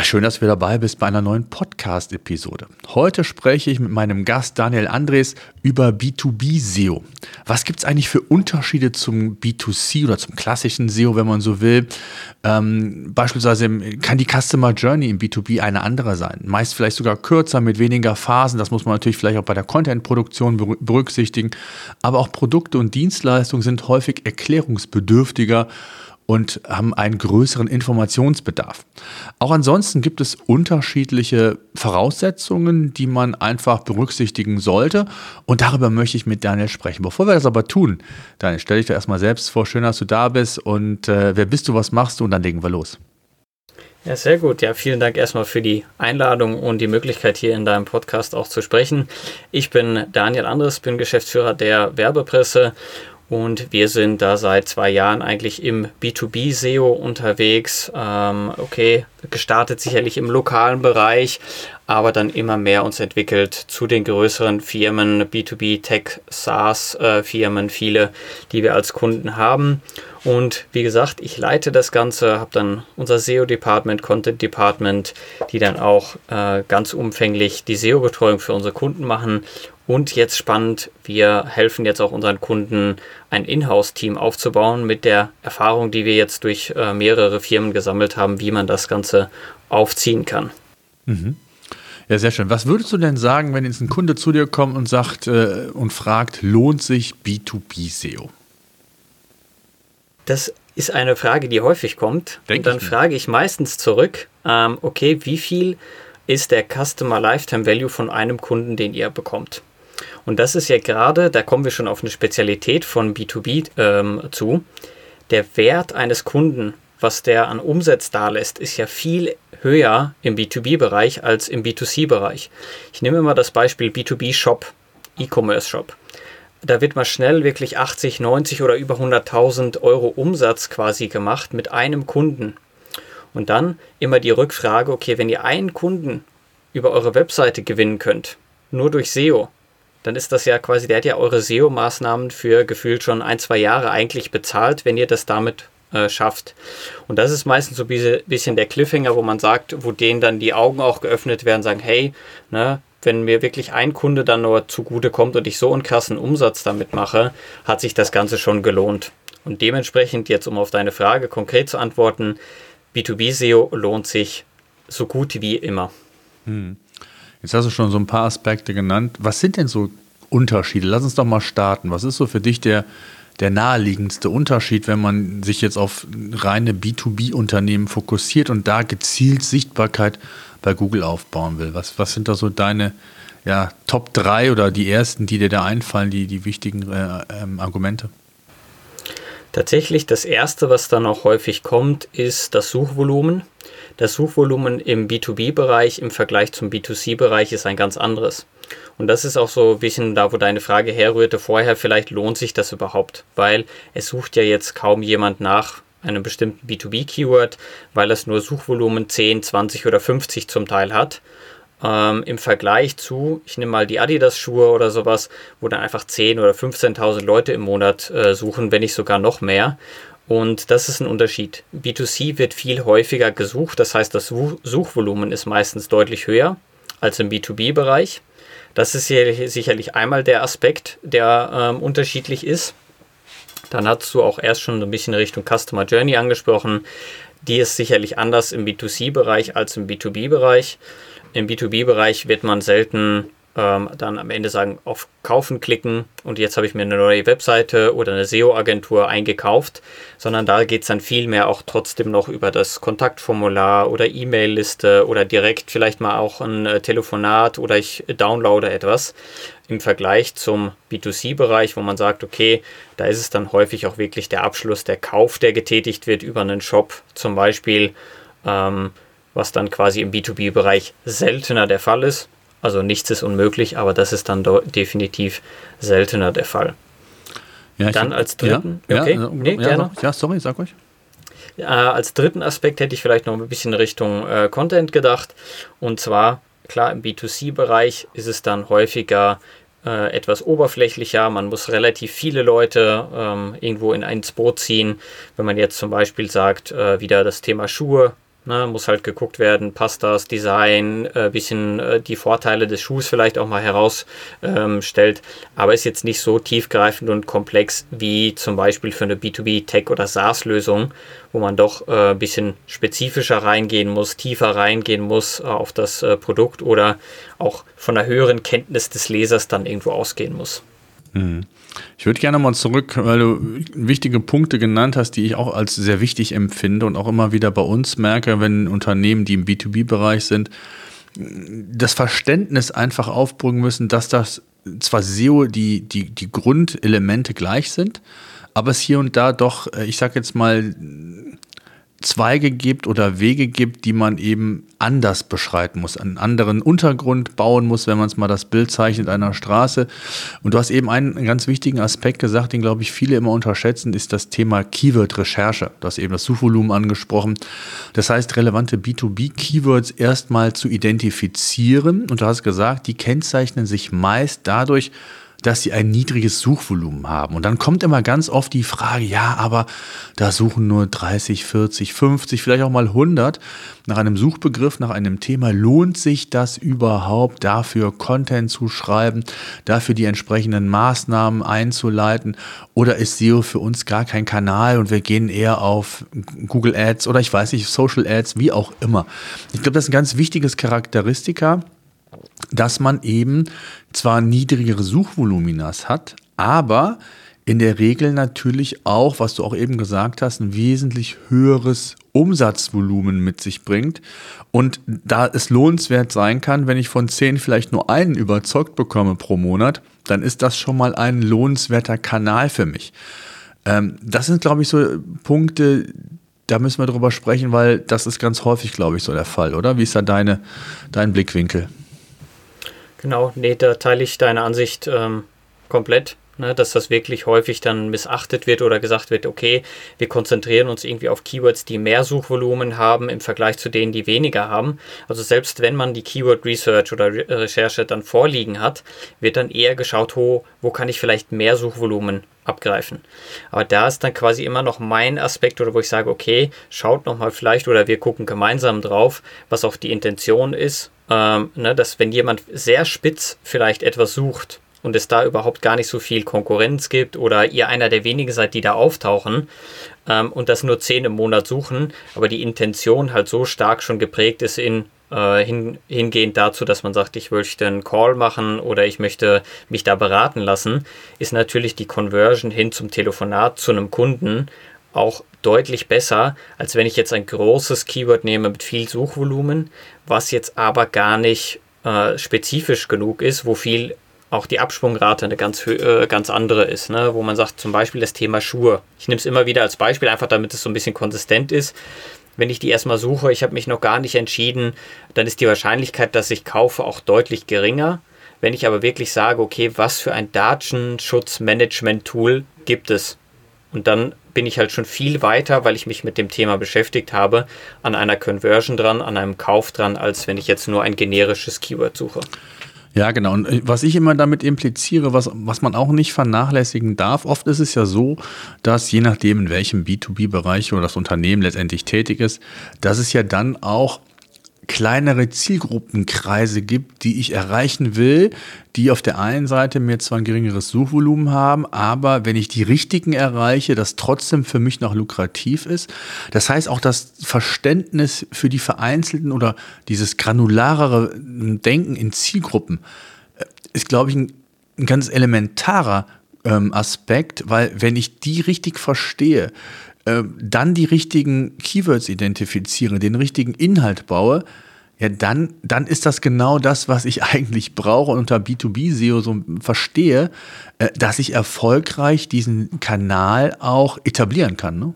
Ja, schön, dass du dabei bist bei einer neuen Podcast-Episode. Heute spreche ich mit meinem Gast Daniel Andres über B2B-SEO. Was gibt es eigentlich für Unterschiede zum B2C oder zum klassischen SEO, wenn man so will? Ähm, beispielsweise kann die Customer Journey im B2B eine andere sein. Meist vielleicht sogar kürzer mit weniger Phasen. Das muss man natürlich vielleicht auch bei der Content-Produktion berücksichtigen. Aber auch Produkte und Dienstleistungen sind häufig erklärungsbedürftiger und haben einen größeren Informationsbedarf. Auch ansonsten gibt es unterschiedliche Voraussetzungen, die man einfach berücksichtigen sollte. Und darüber möchte ich mit Daniel sprechen. Bevor wir das aber tun, Daniel, stell dich doch erstmal selbst vor. Schön, dass du da bist. Und äh, wer bist du, was machst du? Und dann legen wir los. Ja, sehr gut. Ja, vielen Dank erstmal für die Einladung und die Möglichkeit, hier in deinem Podcast auch zu sprechen. Ich bin Daniel Andres, bin Geschäftsführer der Werbepresse und wir sind da seit zwei Jahren eigentlich im B2B-SEO unterwegs. Ähm, okay, gestartet sicherlich im lokalen Bereich, aber dann immer mehr uns entwickelt zu den größeren Firmen, B2B, Tech, SaaS-Firmen, äh, viele, die wir als Kunden haben. Und wie gesagt, ich leite das Ganze, habe dann unser SEO-Department, Content-Department, die dann auch äh, ganz umfänglich die SEO-Betreuung für unsere Kunden machen und jetzt spannend, wir helfen jetzt auch unseren Kunden, ein Inhouse-Team aufzubauen mit der Erfahrung, die wir jetzt durch äh, mehrere Firmen gesammelt haben, wie man das Ganze aufziehen kann. Mhm. Ja, sehr schön. Was würdest du denn sagen, wenn jetzt ein Kunde zu dir kommt und sagt äh, und fragt, lohnt sich B2B-SEO? Das ist eine Frage, die häufig kommt. Denk und dann ich frage ich meistens zurück, ähm, okay, wie viel ist der Customer Lifetime Value von einem Kunden, den ihr bekommt? Und das ist ja gerade, da kommen wir schon auf eine Spezialität von B2B ähm, zu. Der Wert eines Kunden, was der an Umsatz da lässt, ist ja viel höher im B2B-Bereich als im B2C-Bereich. Ich nehme immer das Beispiel B2B-Shop, E-Commerce-Shop. Da wird mal schnell wirklich 80, 90 oder über 100.000 Euro Umsatz quasi gemacht mit einem Kunden. Und dann immer die Rückfrage, okay, wenn ihr einen Kunden über eure Webseite gewinnen könnt, nur durch SEO, dann ist das ja quasi, der hat ja eure SEO-Maßnahmen für gefühlt schon ein, zwei Jahre eigentlich bezahlt, wenn ihr das damit äh, schafft. Und das ist meistens so ein bisschen der Cliffhanger, wo man sagt, wo denen dann die Augen auch geöffnet werden, sagen, hey, ne, wenn mir wirklich ein Kunde dann nur zugute kommt und ich so einen krassen Umsatz damit mache, hat sich das Ganze schon gelohnt. Und dementsprechend, jetzt um auf deine Frage konkret zu antworten, B2B-SEO lohnt sich so gut wie immer. Hm. Jetzt hast du schon so ein paar Aspekte genannt. Was sind denn so Unterschiede? Lass uns doch mal starten. Was ist so für dich der, der naheliegendste Unterschied, wenn man sich jetzt auf reine B2B-Unternehmen fokussiert und da gezielt Sichtbarkeit bei Google aufbauen will? Was, was sind da so deine ja, Top 3 oder die ersten, die dir da einfallen, die, die wichtigen äh, ähm, Argumente? Tatsächlich das erste, was dann auch häufig kommt, ist das Suchvolumen. Das Suchvolumen im B2B-Bereich im Vergleich zum B2C-Bereich ist ein ganz anderes. Und das ist auch so ein bisschen da, wo deine Frage herrührte vorher, vielleicht lohnt sich das überhaupt, weil es sucht ja jetzt kaum jemand nach einem bestimmten B2B-Keyword, weil es nur Suchvolumen 10, 20 oder 50 zum Teil hat. Ähm, Im Vergleich zu, ich nehme mal die Adidas-Schuhe oder sowas, wo dann einfach 10.000 oder 15.000 Leute im Monat äh, suchen, wenn nicht sogar noch mehr. Und das ist ein Unterschied. B2C wird viel häufiger gesucht, das heißt, das Suchvolumen ist meistens deutlich höher als im B2B-Bereich. Das ist sicherlich einmal der Aspekt, der ähm, unterschiedlich ist. Dann hast du auch erst schon ein bisschen Richtung Customer Journey angesprochen. Die ist sicherlich anders im B2C-Bereich als im B2B-Bereich. Im B2B-Bereich wird man selten ähm, dann am Ende sagen, auf Kaufen klicken und jetzt habe ich mir eine neue Webseite oder eine SEO-Agentur eingekauft, sondern da geht es dann viel mehr auch trotzdem noch über das Kontaktformular oder E-Mail-Liste oder direkt vielleicht mal auch ein äh, Telefonat oder ich downloade etwas im Vergleich zum B2C-Bereich, wo man sagt, okay, da ist es dann häufig auch wirklich der Abschluss, der Kauf, der getätigt wird über einen Shop zum Beispiel, ähm, was dann quasi im B2B-Bereich seltener der Fall ist Also nichts ist unmöglich, aber das ist dann definitiv seltener der Fall. Ja, dann als dritten, ja, okay, ja, nee, ja, gerne. ja, sorry, sag euch. Äh, als dritten Aspekt hätte ich vielleicht noch ein bisschen Richtung äh, Content gedacht. Und zwar, klar, im B2C-Bereich ist es dann häufiger äh, etwas oberflächlicher. Man muss relativ viele Leute ähm, irgendwo in ein Boot ziehen. Wenn man jetzt zum Beispiel sagt, äh, wieder das Thema Schuhe, Ne, muss halt geguckt werden, passt das Design, äh, bisschen äh, die Vorteile des Schuhs vielleicht auch mal herausstellt, ähm, aber ist jetzt nicht so tiefgreifend und komplex wie zum Beispiel für eine B2B-Tech- oder SaaS-Lösung, wo man doch äh, ein bisschen spezifischer reingehen muss, tiefer reingehen muss äh, auf das äh, Produkt oder auch von einer höheren Kenntnis des Lesers dann irgendwo ausgehen muss. Mhm. Ich würde gerne mal zurück, weil du wichtige Punkte genannt hast, die ich auch als sehr wichtig empfinde und auch immer wieder bei uns merke, wenn Unternehmen, die im B2B-Bereich sind, das Verständnis einfach aufbringen müssen, dass das zwar SEO die, die, die Grundelemente gleich sind, aber es hier und da doch, äh, ich sag jetzt mal, Zweige gibt oder Wege gibt, die man eben anders beschreiten muss, einen anderen Untergrund bauen muss, wenn man es mal das Bild zeichnet einer Straße. Und du hast eben einen ganz wichtigen Aspekt gesagt, den glaube ich viele immer unterschätzen, ist das Thema Keyword-Recherche. Du hast eben das Suchvolumen angesprochen. Das heißt, relevante B2B-Keywords erstmal zu identifizieren. Und du hast gesagt, die kennzeichnen sich meist dadurch, dass sie ein niedriges Suchvolumen haben. Und dann kommt immer ganz oft die Frage, ja, aber da suchen nur 30, 40, 50, vielleicht auch mal 100 nach einem Suchbegriff, nach einem Thema. Lohnt sich das überhaupt dafür, Content zu schreiben, dafür die entsprechenden Maßnahmen einzuleiten? Oder ist SEO für uns gar kein Kanal und wir gehen eher auf Google Ads oder ich weiß nicht, Social Ads, wie auch immer? Ich glaube, das ist ein ganz wichtiges Charakteristika dass man eben zwar niedrigere Suchvoluminas hat, aber in der Regel natürlich auch, was du auch eben gesagt hast, ein wesentlich höheres Umsatzvolumen mit sich bringt. Und da es lohnenswert sein kann, wenn ich von zehn vielleicht nur einen überzeugt bekomme pro Monat, dann ist das schon mal ein lohnenswerter Kanal für mich. Ähm, das sind, glaube ich, so Punkte, da müssen wir drüber sprechen, weil das ist ganz häufig, glaube ich, so der Fall, oder? Wie ist da deine, dein Blickwinkel? Genau, nee, da teile ich deine Ansicht ähm, komplett, ne, dass das wirklich häufig dann missachtet wird oder gesagt wird, okay, wir konzentrieren uns irgendwie auf Keywords, die mehr Suchvolumen haben im Vergleich zu denen, die weniger haben. Also selbst wenn man die Keyword Research oder Re Recherche dann vorliegen hat, wird dann eher geschaut, wo, wo kann ich vielleicht mehr Suchvolumen abgreifen. Aber da ist dann quasi immer noch mein Aspekt oder wo ich sage, okay, schaut nochmal vielleicht oder wir gucken gemeinsam drauf, was auch die Intention ist ähm, ne, dass wenn jemand sehr spitz vielleicht etwas sucht und es da überhaupt gar nicht so viel Konkurrenz gibt oder ihr einer der wenigen seid, die da auftauchen ähm, und das nur zehn im Monat suchen, aber die Intention halt so stark schon geprägt ist in äh, hin, hingehend dazu, dass man sagt, ich möchte einen Call machen oder ich möchte mich da beraten lassen, ist natürlich die Conversion hin zum Telefonat zu einem Kunden auch deutlich besser, als wenn ich jetzt ein großes Keyword nehme mit viel Suchvolumen, was jetzt aber gar nicht äh, spezifisch genug ist, wo viel auch die Absprungrate eine ganz, äh, ganz andere ist, ne? wo man sagt zum Beispiel das Thema Schuhe. Ich nehme es immer wieder als Beispiel, einfach damit es so ein bisschen konsistent ist. Wenn ich die erstmal suche, ich habe mich noch gar nicht entschieden, dann ist die Wahrscheinlichkeit, dass ich kaufe, auch deutlich geringer. Wenn ich aber wirklich sage, okay, was für ein Datenschutzmanagement-Tool gibt es? Und dann bin ich halt schon viel weiter, weil ich mich mit dem Thema beschäftigt habe, an einer Conversion dran, an einem Kauf dran, als wenn ich jetzt nur ein generisches Keyword suche. Ja, genau. Und äh, was ich immer damit impliziere, was, was man auch nicht vernachlässigen darf, oft ist es ja so, dass je nachdem, in welchem B2B-Bereich oder das Unternehmen letztendlich tätig ist, dass es ja dann auch kleinere Zielgruppenkreise gibt, die ich erreichen will, die auf der einen Seite mir zwar ein geringeres Suchvolumen haben, aber wenn ich die richtigen erreiche, das trotzdem für mich noch lukrativ ist. Das heißt auch das Verständnis für die vereinzelten oder dieses granularere Denken in Zielgruppen äh, ist, glaube ich, ein, ein ganz elementarer ähm, Aspekt, weil wenn ich die richtig verstehe, äh, dann die richtigen Keywords identifiziere, den richtigen Inhalt baue, ja, dann, dann ist das genau das, was ich eigentlich brauche und unter B2B-SEO so verstehe, äh, dass ich erfolgreich diesen Kanal auch etablieren kann. Ne?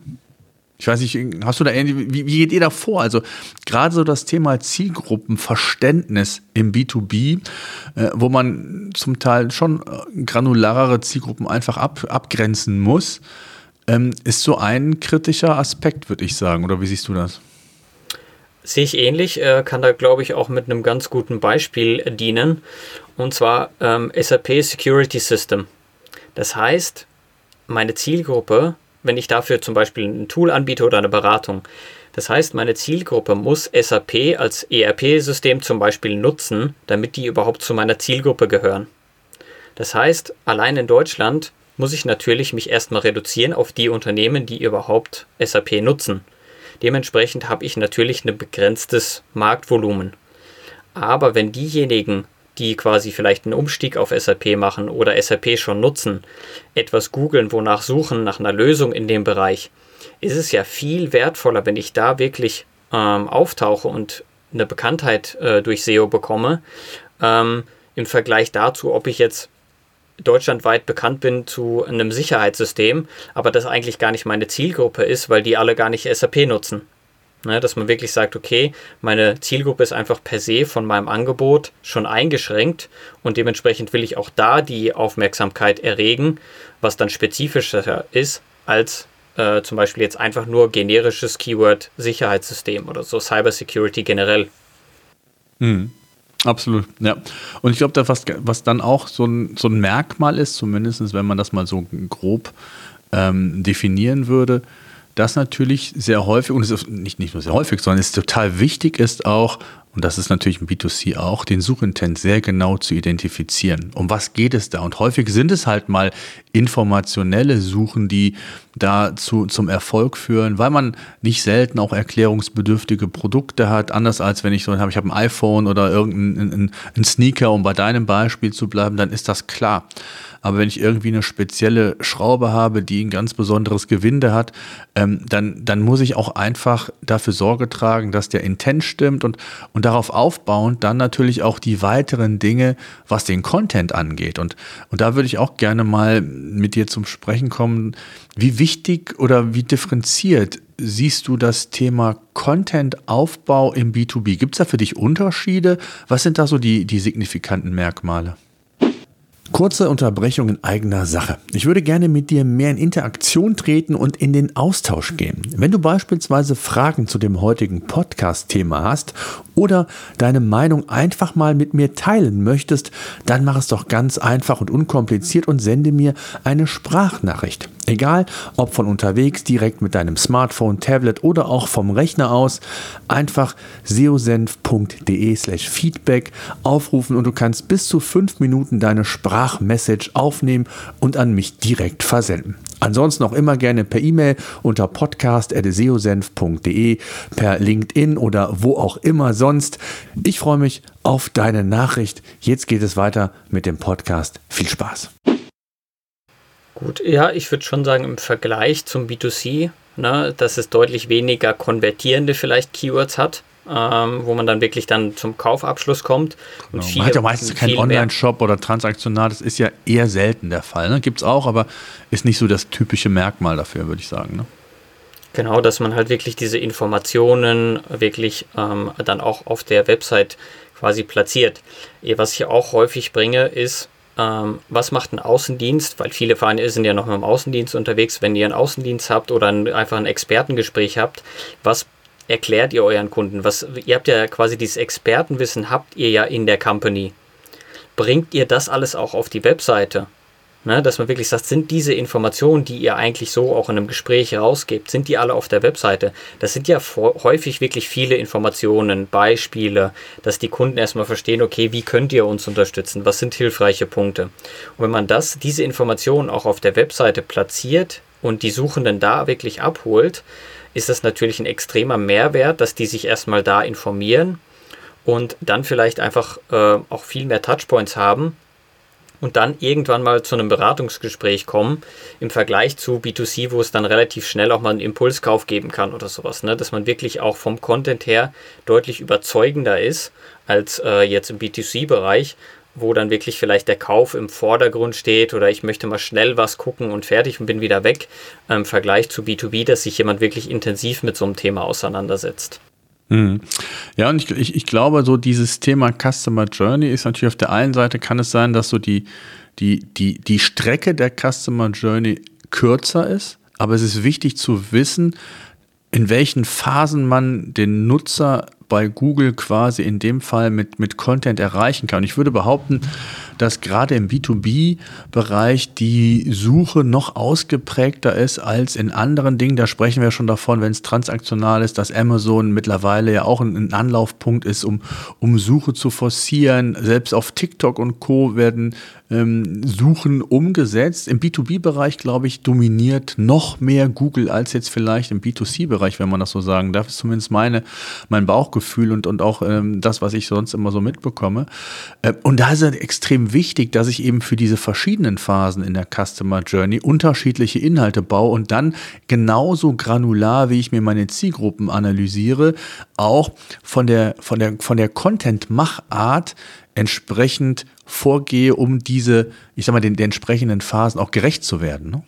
Ich weiß nicht, hast du da ähnlich, wie, wie geht ihr da vor? Also gerade so das Thema Zielgruppenverständnis im B2B, äh, wo man zum Teil schon äh, granularere Zielgruppen einfach ab, abgrenzen muss, ähm, ist so ein kritischer Aspekt, würde ich sagen. Oder wie siehst du das? Sehe ich ähnlich, äh, kann da glaube ich auch mit einem ganz guten Beispiel dienen. Und zwar ähm, SAP Security System. Das heißt, meine Zielgruppe, wenn ich dafür zum Beispiel ein Tool anbiete oder eine Beratung, das heißt, meine Zielgruppe muss SAP als ERP-System zum Beispiel nutzen, damit die überhaupt zu meiner Zielgruppe gehören. Das heißt, allein in Deutschland muss ich natürlich mich erstmal reduzieren auf die Unternehmen, die überhaupt SAP nutzen. Dementsprechend habe ich natürlich ein begrenztes Marktvolumen. Aber wenn diejenigen, die quasi vielleicht einen Umstieg auf SAP machen oder SAP schon nutzen, etwas googeln, wonach suchen, nach einer Lösung in dem Bereich, ist es ja viel wertvoller, wenn ich da wirklich ähm, auftauche und eine Bekanntheit äh, durch SEO bekomme, ähm, im Vergleich dazu, ob ich jetzt deutschlandweit bekannt bin zu einem Sicherheitssystem, aber das eigentlich gar nicht meine Zielgruppe ist, weil die alle gar nicht SAP nutzen. Ne, dass man wirklich sagt, okay, meine Zielgruppe ist einfach per se von meinem Angebot schon eingeschränkt und dementsprechend will ich auch da die Aufmerksamkeit erregen, was dann spezifischer ist als äh, zum Beispiel jetzt einfach nur generisches Keyword Sicherheitssystem oder so Cybersecurity generell. Mhm. Absolut, ja. Und ich glaube, was, was dann auch so ein, so ein Merkmal ist, zumindest wenn man das mal so grob ähm, definieren würde, dass natürlich sehr häufig, und es ist nicht, nicht nur sehr häufig, sondern es total wichtig ist auch, und das ist natürlich im B2C auch, den Suchintent sehr genau zu identifizieren. Um was geht es da? Und häufig sind es halt mal informationelle Suchen, die dazu zum Erfolg führen, weil man nicht selten auch erklärungsbedürftige Produkte hat, anders als wenn ich so habe, ich habe ein iPhone oder irgendein ein Sneaker, um bei deinem Beispiel zu bleiben, dann ist das klar. Aber wenn ich irgendwie eine spezielle Schraube habe, die ein ganz besonderes Gewinde hat, ähm, dann, dann muss ich auch einfach dafür Sorge tragen, dass der Intent stimmt und, und darauf aufbauend dann natürlich auch die weiteren Dinge, was den Content angeht. Und, und da würde ich auch gerne mal mit dir zum Sprechen kommen. Wie wichtig oder wie differenziert siehst du das Thema Content-Aufbau im B2B? Gibt es da für dich Unterschiede? Was sind da so die, die signifikanten Merkmale? Kurze Unterbrechung in eigener Sache. Ich würde gerne mit dir mehr in Interaktion treten und in den Austausch gehen. Wenn du beispielsweise Fragen zu dem heutigen Podcast-Thema hast oder deine Meinung einfach mal mit mir teilen möchtest, dann mach es doch ganz einfach und unkompliziert und sende mir eine Sprachnachricht. Egal, ob von unterwegs, direkt mit deinem Smartphone, Tablet oder auch vom Rechner aus, einfach seosenf.de slash feedback aufrufen und du kannst bis zu fünf Minuten deine Sprachmessage aufnehmen und an mich direkt versenden. Ansonsten auch immer gerne per E-Mail unter podcast.seosenf.de, per LinkedIn oder wo auch immer sonst. Ich freue mich auf deine Nachricht. Jetzt geht es weiter mit dem Podcast. Viel Spaß. Gut, ja, ich würde schon sagen, im Vergleich zum B2C, ne, dass es deutlich weniger konvertierende vielleicht Keywords hat, ähm, wo man dann wirklich dann zum Kaufabschluss kommt. Genau. Viele, man hat ja meistens keinen Online-Shop oder transaktional, das ist ja eher selten der Fall. Ne? Gibt es auch, aber ist nicht so das typische Merkmal dafür, würde ich sagen. Ne? Genau, dass man halt wirklich diese Informationen wirklich ähm, dann auch auf der Website quasi platziert. Was ich auch häufig bringe, ist, ähm, was macht ein Außendienst? Weil viele fahren, sind ja noch mit dem Außendienst unterwegs. Wenn ihr einen Außendienst habt oder ein, einfach ein Expertengespräch habt, was erklärt ihr euren Kunden? Was, ihr habt ja quasi dieses Expertenwissen, habt ihr ja in der Company. Bringt ihr das alles auch auf die Webseite? Ne, dass man wirklich sagt, sind diese Informationen, die ihr eigentlich so auch in einem Gespräch rausgebt, sind die alle auf der Webseite? Das sind ja häufig wirklich viele Informationen, Beispiele, dass die Kunden erstmal verstehen, okay, wie könnt ihr uns unterstützen? Was sind hilfreiche Punkte? Und wenn man das, diese Informationen auch auf der Webseite platziert und die Suchenden da wirklich abholt, ist das natürlich ein extremer Mehrwert, dass die sich erstmal da informieren und dann vielleicht einfach äh, auch viel mehr Touchpoints haben und dann irgendwann mal zu einem Beratungsgespräch kommen, im Vergleich zu B2C, wo es dann relativ schnell auch mal einen Impulskauf geben kann oder sowas, ne? dass man wirklich auch vom Content her deutlich überzeugender ist als äh, jetzt im B2C-Bereich, wo dann wirklich vielleicht der Kauf im Vordergrund steht oder ich möchte mal schnell was gucken und fertig und bin wieder weg, im Vergleich zu B2B, dass sich jemand wirklich intensiv mit so einem Thema auseinandersetzt. Mhm. Ja, und ich, ich, ich glaube, so dieses Thema Customer Journey ist natürlich auf der einen Seite kann es sein, dass so die, die, die, die Strecke der Customer Journey kürzer ist, aber es ist wichtig zu wissen, in welchen Phasen man den Nutzer bei Google quasi in dem Fall mit, mit Content erreichen kann. Ich würde behaupten, dass gerade im B2B-Bereich die Suche noch ausgeprägter ist als in anderen Dingen. Da sprechen wir schon davon, wenn es transaktional ist, dass Amazon mittlerweile ja auch ein, Anlaufpunkt ist, um, um Suche zu forcieren. Selbst auf TikTok und Co. werden ähm, Suchen umgesetzt. Im B2B-Bereich, glaube ich, dominiert noch mehr Google als jetzt vielleicht im B2C-Bereich, wenn man das so sagen darf. Das ist zumindest meine, mein Bauchgefühl und, und auch ähm, das, was ich sonst immer so mitbekomme. Äh, und da ist es extrem wichtig, dass ich eben für diese verschiedenen Phasen in der Customer Journey unterschiedliche Inhalte baue und dann genauso granular, wie ich mir meine Zielgruppen analysiere, auch von der, von der, von der Content-Machart entsprechend vorgehe, um diese, ich sag mal, den, den entsprechenden Phasen auch gerecht zu werden. Ne?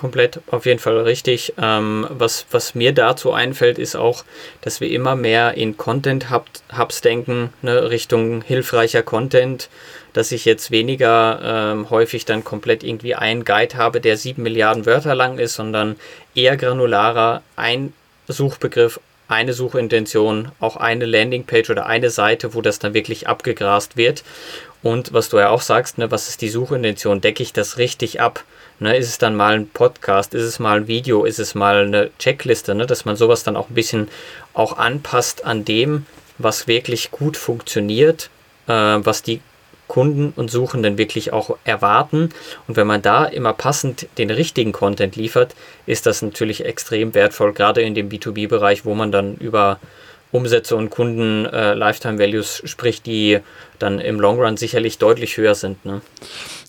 Komplett, auf jeden Fall richtig. Ähm, was, was mir dazu einfällt, ist auch, dass wir immer mehr in Content-Hubs denken, ne, Richtung hilfreicher Content, dass ich jetzt weniger ähm, häufig dann komplett irgendwie einen Guide habe, der sieben Milliarden Wörter lang ist, sondern eher granularer, ein Suchbegriff, eine Suchintention, auch eine Landingpage oder eine Seite, wo das dann wirklich abgegrast wird. Und was du ja auch sagst, ne, was ist die Suchintention? Decke ich das richtig ab? Ne, ist es dann mal ein Podcast? Ist es mal ein Video? Ist es mal eine Checkliste? Ne, dass man sowas dann auch ein bisschen auch anpasst an dem, was wirklich gut funktioniert, äh, was die Kunden und Suchenden wirklich auch erwarten. Und wenn man da immer passend den richtigen Content liefert, ist das natürlich extrem wertvoll, gerade in dem B2B-Bereich, wo man dann über Umsätze und Kunden äh, Lifetime Values spricht, die dann im Long Run sicherlich deutlich höher sind. Ne?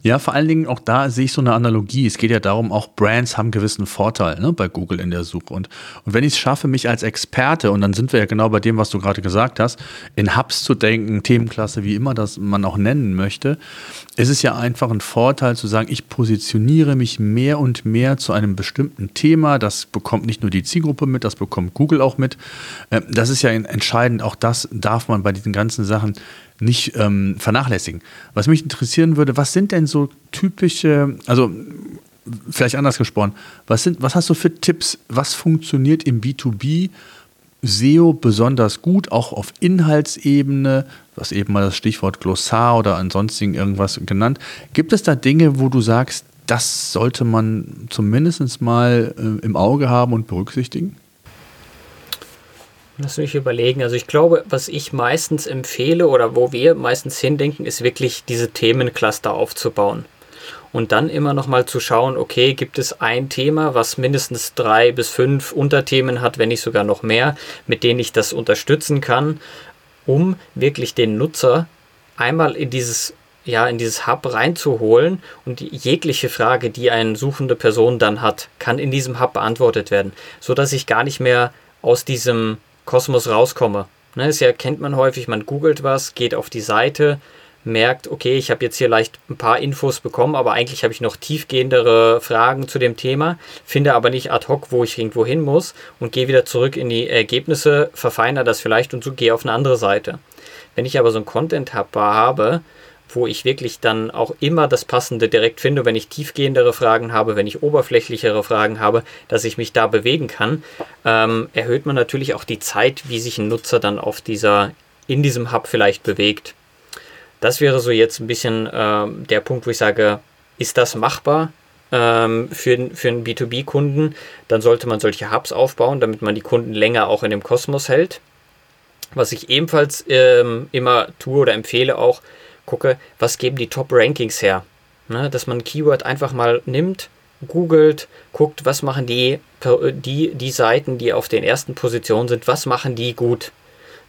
Ja, vor allen Dingen auch da sehe ich so eine Analogie. Es geht ja darum, auch Brands haben gewissen Vorteil ne, bei Google in der Suche. Und, und wenn ich es schaffe, mich als Experte, und dann sind wir ja genau bei dem, was du gerade gesagt hast, in Hubs zu denken, Themenklasse, wie immer das man auch nennen möchte, ist es ja einfach ein Vorteil zu sagen, ich positioniere mich mehr und mehr zu einem bestimmten Thema. Das bekommt nicht nur die Zielgruppe mit, das bekommt Google auch mit. Ähm, das ist ja entscheidend. Auch das darf man bei diesen ganzen Sachen nicht ähm, vernachlässigen. Was mich interessieren würde, was sind denn so typische, also vielleicht anders gesprochen, was, sind, was hast du für Tipps, was funktioniert im B2B SEO besonders gut, auch auf Inhaltsebene, was eben mal das Stichwort Glossar oder ansonsten irgendwas genannt. Gibt es da Dinge, wo du sagst, das sollte man zumindest mal äh, im Auge haben und berücksichtigen? Lass mich überlegen. Also ich glaube, was ich meistens empfehle oder wo wir meistens hindenken, ist wirklich diese Themencluster aufzubauen. Und dann immer noch mal zu schauen, okay, gibt es ein Thema, was mindestens drei bis fünf Unterthemen hat, wenn nicht sogar noch mehr, mit denen ich das unterstützen kann, um wirklich den Nutzer einmal in dieses ja, in dieses Hub reinzuholen und jegliche Frage, die eine suchende Person dann hat, kann in diesem Hub beantwortet werden, so dass ich gar nicht mehr aus diesem Kosmos rauskomme. Ne, das ja, kennt man häufig, man googelt was, geht auf die Seite, merkt, okay, ich habe jetzt hier leicht ein paar Infos bekommen, aber eigentlich habe ich noch tiefgehendere Fragen zu dem Thema, finde aber nicht ad hoc, wo ich irgendwo hin muss und gehe wieder zurück in die Ergebnisse, verfeinere das vielleicht und so gehe auf eine andere Seite. Wenn ich aber so ein Content-Hub habe, wo ich wirklich dann auch immer das Passende direkt finde, wenn ich tiefgehendere Fragen habe, wenn ich oberflächlichere Fragen habe, dass ich mich da bewegen kann, ähm, erhöht man natürlich auch die Zeit, wie sich ein Nutzer dann auf dieser, in diesem Hub vielleicht bewegt. Das wäre so jetzt ein bisschen äh, der Punkt, wo ich sage, ist das machbar ähm, für, für einen B2B-Kunden? Dann sollte man solche Hubs aufbauen, damit man die Kunden länger auch in dem Kosmos hält. Was ich ebenfalls ähm, immer tue oder empfehle auch, gucke, was geben die Top-Rankings her. Ne, dass man ein Keyword einfach mal nimmt, googelt, guckt, was machen die, die, die Seiten, die auf den ersten Positionen sind, was machen die gut.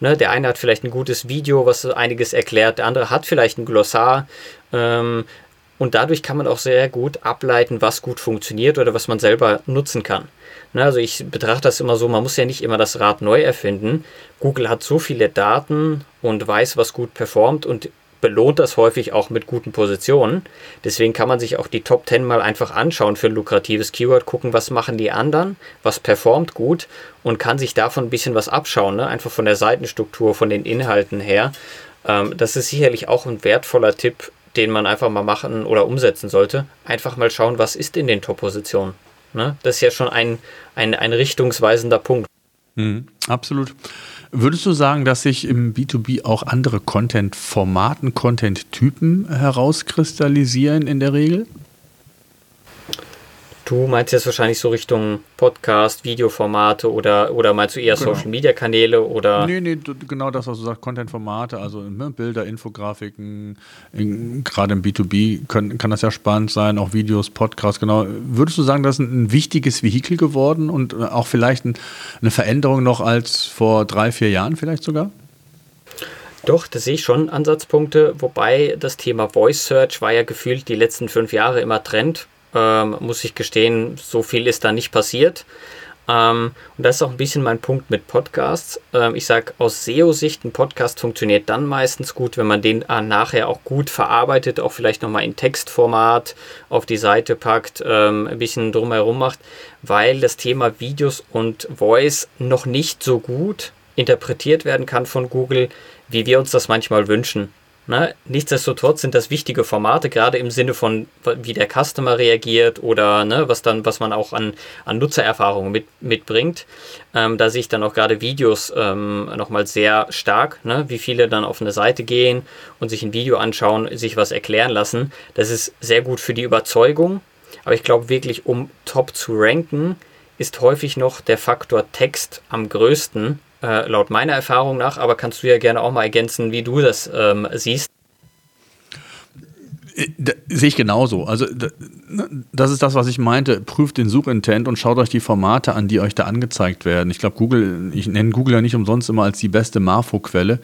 Ne, der eine hat vielleicht ein gutes Video, was einiges erklärt, der andere hat vielleicht ein Glossar ähm, Und dadurch kann man auch sehr gut ableiten, was gut funktioniert oder was man selber nutzen kann. Ne, also ich betrachte das immer so, man muss ja nicht immer das Rad neu erfinden. Google hat so viele Daten und weiß, was gut performt und belohnt das häufig auch mit guten Positionen. Deswegen kann man sich auch die Top 10 mal einfach anschauen für ein lukratives Keyword, gucken, was machen die anderen, was performt gut und kann sich davon ein bisschen was abschauen, ne? einfach von der Seitenstruktur, von den Inhalten her. Ähm, das ist sicherlich auch ein wertvoller Tipp, den man einfach mal machen oder umsetzen sollte. Einfach mal schauen, was ist in den Top-Positionen. Ne? Das ist ja schon ein, ein, ein richtungsweisender Punkt. Mhm, absolut. Würdest du sagen, dass sich im B2B auch andere Content-Formaten, Content-Typen herauskristallisieren in der Regel? Du meinst jetzt wahrscheinlich so Richtung Podcast, Videoformate oder, oder meinst du eher genau. Social Media Kanäle oder? Nee, nee, genau das, was du sagst, Content-Formate, also ne, Bilder, Infografiken, in, gerade im B2B können, kann das ja spannend sein, auch Videos, Podcasts, genau. Würdest du sagen, das ist ein, ein wichtiges Vehikel geworden und äh, auch vielleicht ein, eine Veränderung noch als vor drei, vier Jahren vielleicht sogar? Doch, da sehe ich schon Ansatzpunkte, wobei das Thema Voice Search war ja gefühlt die letzten fünf Jahre immer Trend ähm, muss ich gestehen, so viel ist da nicht passiert. Ähm, und das ist auch ein bisschen mein Punkt mit Podcasts. Ähm, ich sage, aus SEO-Sicht, ein Podcast funktioniert dann meistens gut, wenn man den äh, nachher auch gut verarbeitet, auch vielleicht nochmal in Textformat auf die Seite packt, ähm, ein bisschen drumherum macht, weil das Thema Videos und Voice noch nicht so gut interpretiert werden kann von Google, wie wir uns das manchmal wünschen. Ne? Nichtsdestotrotz sind das wichtige Formate, gerade im Sinne von, wie der Customer reagiert oder ne, was dann, was man auch an, an Nutzererfahrungen mit, mitbringt. Ähm, da sehe ich dann auch gerade Videos ähm, nochmal sehr stark, ne? wie viele dann auf eine Seite gehen und sich ein Video anschauen, sich was erklären lassen. Das ist sehr gut für die Überzeugung. Aber ich glaube wirklich, um top zu ranken, ist häufig noch der Faktor Text am größten äh, laut meiner Erfahrung nach, aber kannst du ja gerne auch mal ergänzen, wie du das ähm, siehst. Äh, da, sehe ich genauso. Also ne, das ist das, was ich meinte. Prüft den Suchintent und schaut euch die Formate an, die euch da angezeigt werden. Ich glaube, Google, ich nenne Google ja nicht umsonst immer als die beste Marfo-Quelle,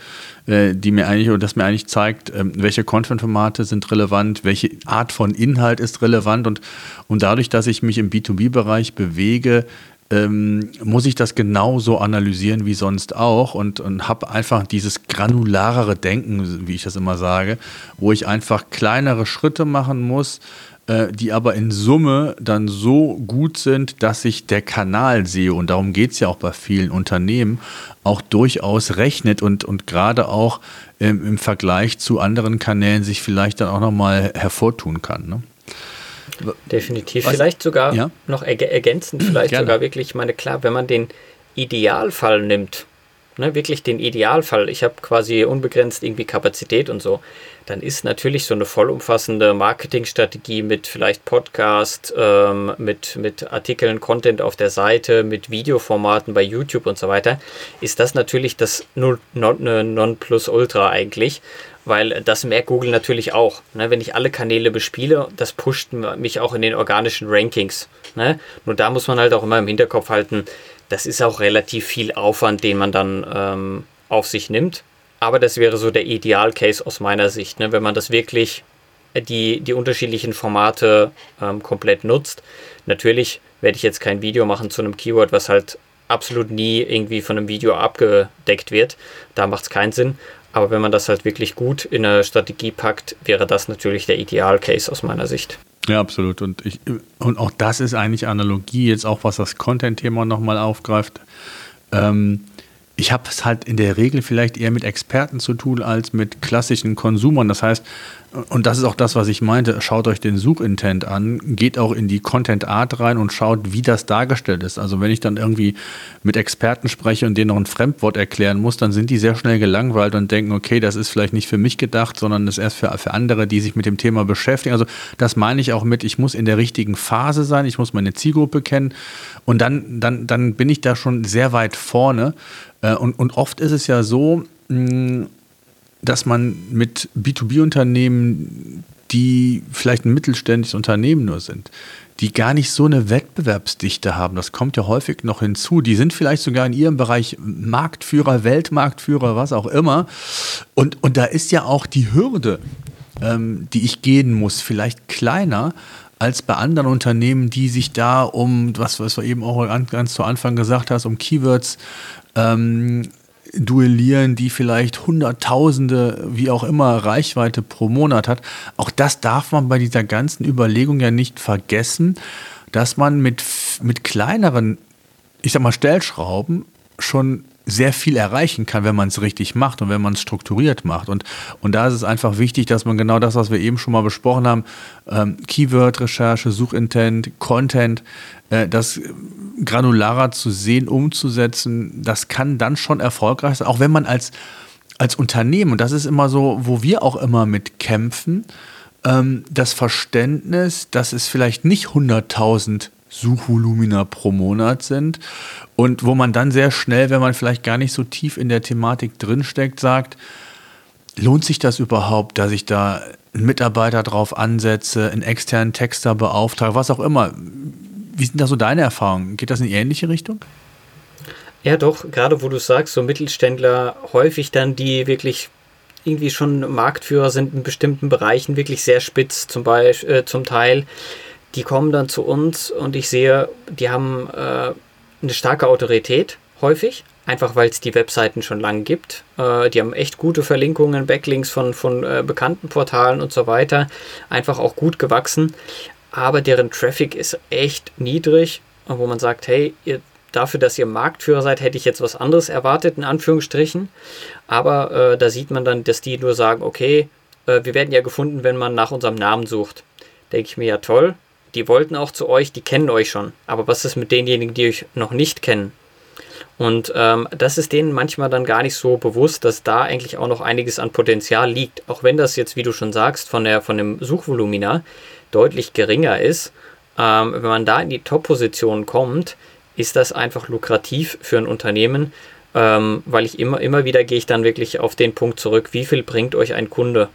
äh, die mir eigentlich oder das mir eigentlich zeigt, äh, welche Content-Formate sind relevant, welche Art von Inhalt ist relevant und, und dadurch, dass ich mich im B2B-Bereich bewege, ähm, muss ich das genauso analysieren wie sonst auch und, und habe einfach dieses granularere Denken, wie ich das immer sage, wo ich einfach kleinere Schritte machen muss, äh, die aber in Summe dann so gut sind, dass sich der Kanal sehe, und darum geht es ja auch bei vielen Unternehmen, auch durchaus rechnet und, und gerade auch ähm, im Vergleich zu anderen Kanälen sich vielleicht dann auch nochmal hervortun kann. Ne? Definitiv. Was? Vielleicht sogar ja? noch ergänzend, vielleicht Gerne. sogar wirklich, ich meine, klar, wenn man den Idealfall nimmt, ne, wirklich den Idealfall, ich habe quasi unbegrenzt irgendwie Kapazität und so, dann ist natürlich so eine vollumfassende Marketingstrategie mit vielleicht Podcast, ähm, mit, mit Artikeln, Content auf der Seite, mit Videoformaten bei YouTube und so weiter, ist das natürlich das Nonplusultra eigentlich weil das merkt Google natürlich auch. Ne? Wenn ich alle Kanäle bespiele, das pusht mich auch in den organischen Rankings. Ne? Nur da muss man halt auch immer im Hinterkopf halten, das ist auch relativ viel Aufwand, den man dann ähm, auf sich nimmt. Aber das wäre so der Idealcase aus meiner Sicht, ne? wenn man das wirklich äh, die, die unterschiedlichen Formate ähm, komplett nutzt. Natürlich werde ich jetzt kein Video machen zu einem Keyword, was halt absolut nie irgendwie von einem Video abgedeckt wird. Da macht es keinen Sinn. Aber wenn man das halt wirklich gut in eine Strategie packt, wäre das natürlich der Idealcase aus meiner Sicht. Ja, absolut. Und, ich, und auch das ist eigentlich Analogie, jetzt auch was das Content-Thema nochmal aufgreift. Ähm, ich habe es halt in der Regel vielleicht eher mit Experten zu tun als mit klassischen Konsumern. Das heißt, und das ist auch das, was ich meinte, schaut euch den Suchintent an, geht auch in die Content Art rein und schaut, wie das dargestellt ist. Also wenn ich dann irgendwie mit Experten spreche und denen noch ein Fremdwort erklären muss, dann sind die sehr schnell gelangweilt und denken, okay, das ist vielleicht nicht für mich gedacht, sondern das ist erst für, für andere, die sich mit dem Thema beschäftigen. Also das meine ich auch mit, ich muss in der richtigen Phase sein, ich muss meine Zielgruppe kennen und dann, dann, dann bin ich da schon sehr weit vorne äh, und, und oft ist es ja so, mm, dass man mit B2B-Unternehmen, die vielleicht ein mittelständisches Unternehmen nur sind, die gar nicht so eine Wettbewerbsdichte haben. Das kommt ja häufig noch hinzu. Die sind vielleicht sogar in ihrem Bereich Marktführer, Weltmarktführer, was auch immer. Und, und da ist ja auch die Hürde, ähm, die ich gehen muss, vielleicht kleiner als bei anderen Unternehmen, die sich da um, was, was du eben auch ganz zu Anfang gesagt hast, um Keywords ähm, duellieren, die vielleicht Hunderttausende, wie auch immer, Reichweite pro Monat hat. Auch das darf man bei dieser ganzen Überlegung ja nicht vergessen, dass man mit, mit kleineren, ich sag mal, Stellschrauben schon sehr viel erreichen kann, wenn man es richtig macht und wenn man es strukturiert macht. Und, und da ist es einfach wichtig, dass man genau das, was wir eben schon mal besprochen haben, ähm, Keyword-Recherche, Suchintent, Content, äh, das granularer zu sehen, umzusetzen, das kann dann schon erfolgreich sein, auch wenn man als, als Unternehmen, und das ist immer so, wo wir auch immer mit kämpfen, ähm, das Verständnis, dass es vielleicht nicht 100.000 Suchvolumina pro Monat sind und wo man dann sehr schnell, wenn man vielleicht gar nicht so tief in der Thematik drinsteckt, sagt, lohnt sich das überhaupt, dass ich da einen Mitarbeiter drauf ansetze, einen externen Texter beauftrage, was auch immer. Wie sind da so deine Erfahrungen? Geht das in die ähnliche Richtung? Ja, doch, gerade wo du sagst, so Mittelständler häufig dann, die wirklich irgendwie schon Marktführer sind in bestimmten Bereichen, wirklich sehr spitz zum Beispiel, äh, zum Teil die kommen dann zu uns und ich sehe, die haben äh, eine starke Autorität häufig, einfach weil es die Webseiten schon lange gibt. Äh, die haben echt gute Verlinkungen, Backlinks von, von äh, bekannten Portalen und so weiter, einfach auch gut gewachsen, aber deren Traffic ist echt niedrig, wo man sagt, hey, ihr, dafür, dass ihr Marktführer seid, hätte ich jetzt was anderes erwartet, in Anführungsstrichen. Aber äh, da sieht man dann, dass die nur sagen, okay, äh, wir werden ja gefunden, wenn man nach unserem Namen sucht. Denke ich mir, ja toll, die wollten auch zu euch, die kennen euch schon. Aber was ist mit denjenigen, die euch noch nicht kennen? Und ähm, das ist denen manchmal dann gar nicht so bewusst, dass da eigentlich auch noch einiges an Potenzial liegt. Auch wenn das jetzt, wie du schon sagst, von, der, von dem Suchvolumina deutlich geringer ist. Ähm, wenn man da in die Top-Position kommt, ist das einfach lukrativ für ein Unternehmen, ähm, weil ich immer, immer wieder gehe ich dann wirklich auf den Punkt zurück, wie viel bringt euch ein Kunde?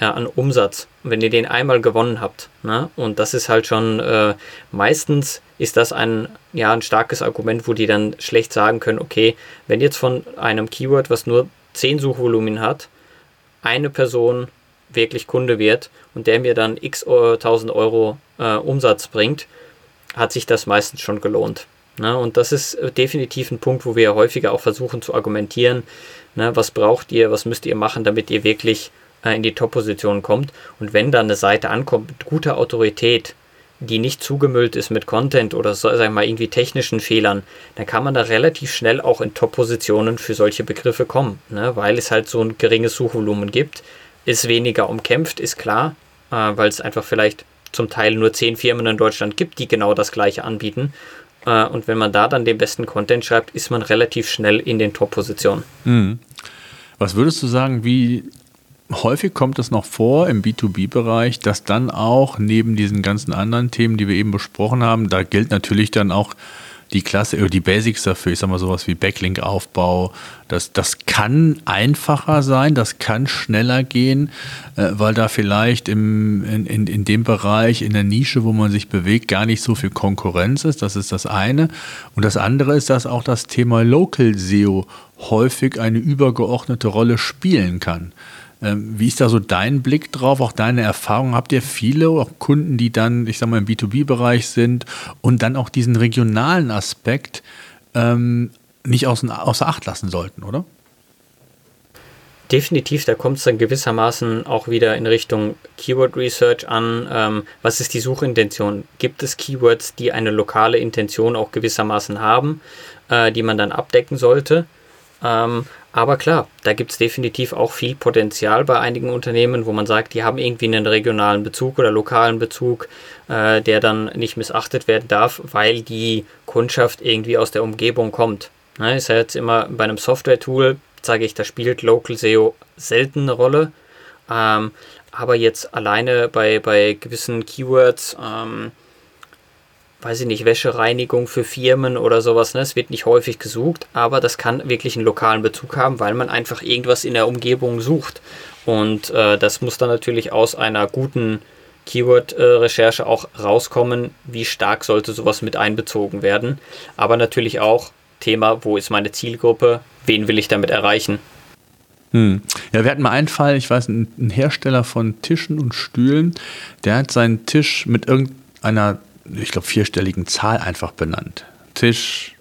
Ja, an Umsatz, wenn ihr den einmal gewonnen habt. Ne? Und das ist halt schon, äh, meistens ist das ein, ja, ein starkes Argument, wo die dann schlecht sagen können, okay, wenn jetzt von einem Keyword, was nur 10 Suchvolumen hat, eine Person wirklich Kunde wird und der mir dann x äh, tausend Euro äh, Umsatz bringt, hat sich das meistens schon gelohnt. Ne? Und das ist äh, definitiv ein Punkt, wo wir häufiger auch versuchen zu argumentieren, ne? was braucht ihr, was müsst ihr machen, damit ihr wirklich äh, in die Top-Position kommt. Und wenn dann eine Seite ankommt mit guter Autorität, die nicht zugemüllt ist mit Content oder so, sagen wir mal irgendwie technischen Fehlern, dann kann man da relativ schnell auch in Top-Positionen für solche Begriffe kommen, ne? weil es halt so ein geringes Suchvolumen gibt, ist weniger umkämpft, ist klar, äh, weil es einfach vielleicht zum Teil nur zehn Firmen in Deutschland gibt, die genau das gleiche anbieten. Äh, und wenn man da dann den besten Content schreibt, ist man relativ schnell in den Top-Positionen. Mhm. Was würdest du sagen, wie häufig kommt es noch vor im B2B-Bereich, dass dann auch neben diesen ganzen anderen Themen, die wir eben besprochen haben, da gilt natürlich dann auch die Klasse, die Basics dafür, ich sag mal sowas wie Backlink-Aufbau, das, das kann einfacher sein, das kann schneller gehen, äh, weil da vielleicht im, in, in, in dem Bereich, in der Nische, wo man sich bewegt, gar nicht so viel Konkurrenz ist. Das ist das eine. Und das andere ist, dass auch das Thema Local SEO häufig eine übergeordnete Rolle spielen kann. Ähm, wie ist da so dein Blick drauf, auch deine Erfahrung? Habt ihr viele Kunden, die dann, ich sag mal, im B2B-Bereich sind und dann auch diesen regionalen Aspekt ähm, nicht außer, außer Acht lassen sollten, oder? Definitiv, da kommt es dann gewissermaßen auch wieder in Richtung Keyword Research an. Ähm, was ist die Suchintention? Gibt es Keywords, die eine lokale Intention auch gewissermaßen haben, äh, die man dann abdecken sollte? Ähm, aber klar, da gibt es definitiv auch viel Potenzial bei einigen Unternehmen, wo man sagt, die haben irgendwie einen regionalen Bezug oder lokalen Bezug, äh, der dann nicht missachtet werden darf, weil die Kundschaft irgendwie aus der Umgebung kommt. Ne, ist ja jetzt immer bei einem Software-Tool, sage ich, da spielt Local SEO selten eine Rolle. Ähm, aber jetzt alleine bei, bei gewissen Keywords, ähm, weiß ich nicht, Wäschereinigung für Firmen oder sowas. Ne? Es wird nicht häufig gesucht, aber das kann wirklich einen lokalen Bezug haben, weil man einfach irgendwas in der Umgebung sucht. Und äh, das muss dann natürlich aus einer guten Keyword-Recherche auch rauskommen, wie stark sollte sowas mit einbezogen werden. Aber natürlich auch Thema, wo ist meine Zielgruppe, wen will ich damit erreichen. Hm. Ja, wir hatten mal einen Fall, ich weiß, ein Hersteller von Tischen und Stühlen, der hat seinen Tisch mit irgendeiner, ich glaube, vierstelligen Zahl einfach benannt. Tisch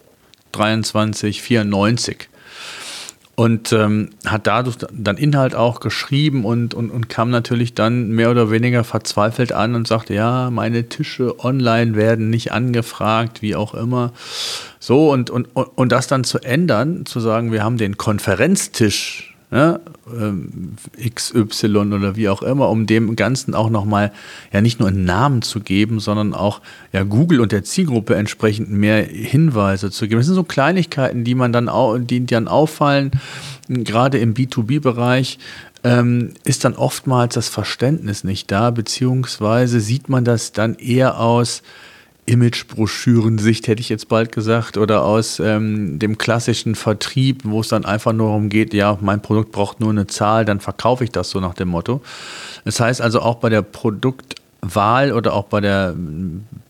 2394 und ähm, hat dadurch dann Inhalt auch geschrieben und, und, und kam natürlich dann mehr oder weniger verzweifelt an und sagte, ja, meine Tische online werden nicht angefragt, wie auch immer. So, und, und, und das dann zu ändern, zu sagen, wir haben den Konferenztisch ne, ähm, XY oder wie auch immer, um dem Ganzen auch nochmal ja nicht nur einen Namen zu geben, sondern auch ja Google und der Zielgruppe entsprechend mehr Hinweise zu geben. Das sind so Kleinigkeiten, die man dann auch, die dann auffallen, gerade im B2B-Bereich. Ähm, ist dann oftmals das Verständnis nicht da, beziehungsweise sieht man das dann eher aus, Imagebroschüren-Sicht, hätte ich jetzt bald gesagt, oder aus ähm, dem klassischen Vertrieb, wo es dann einfach nur darum geht, ja, mein Produkt braucht nur eine Zahl, dann verkaufe ich das so nach dem Motto. Das heißt also auch bei der Produktwahl oder auch bei der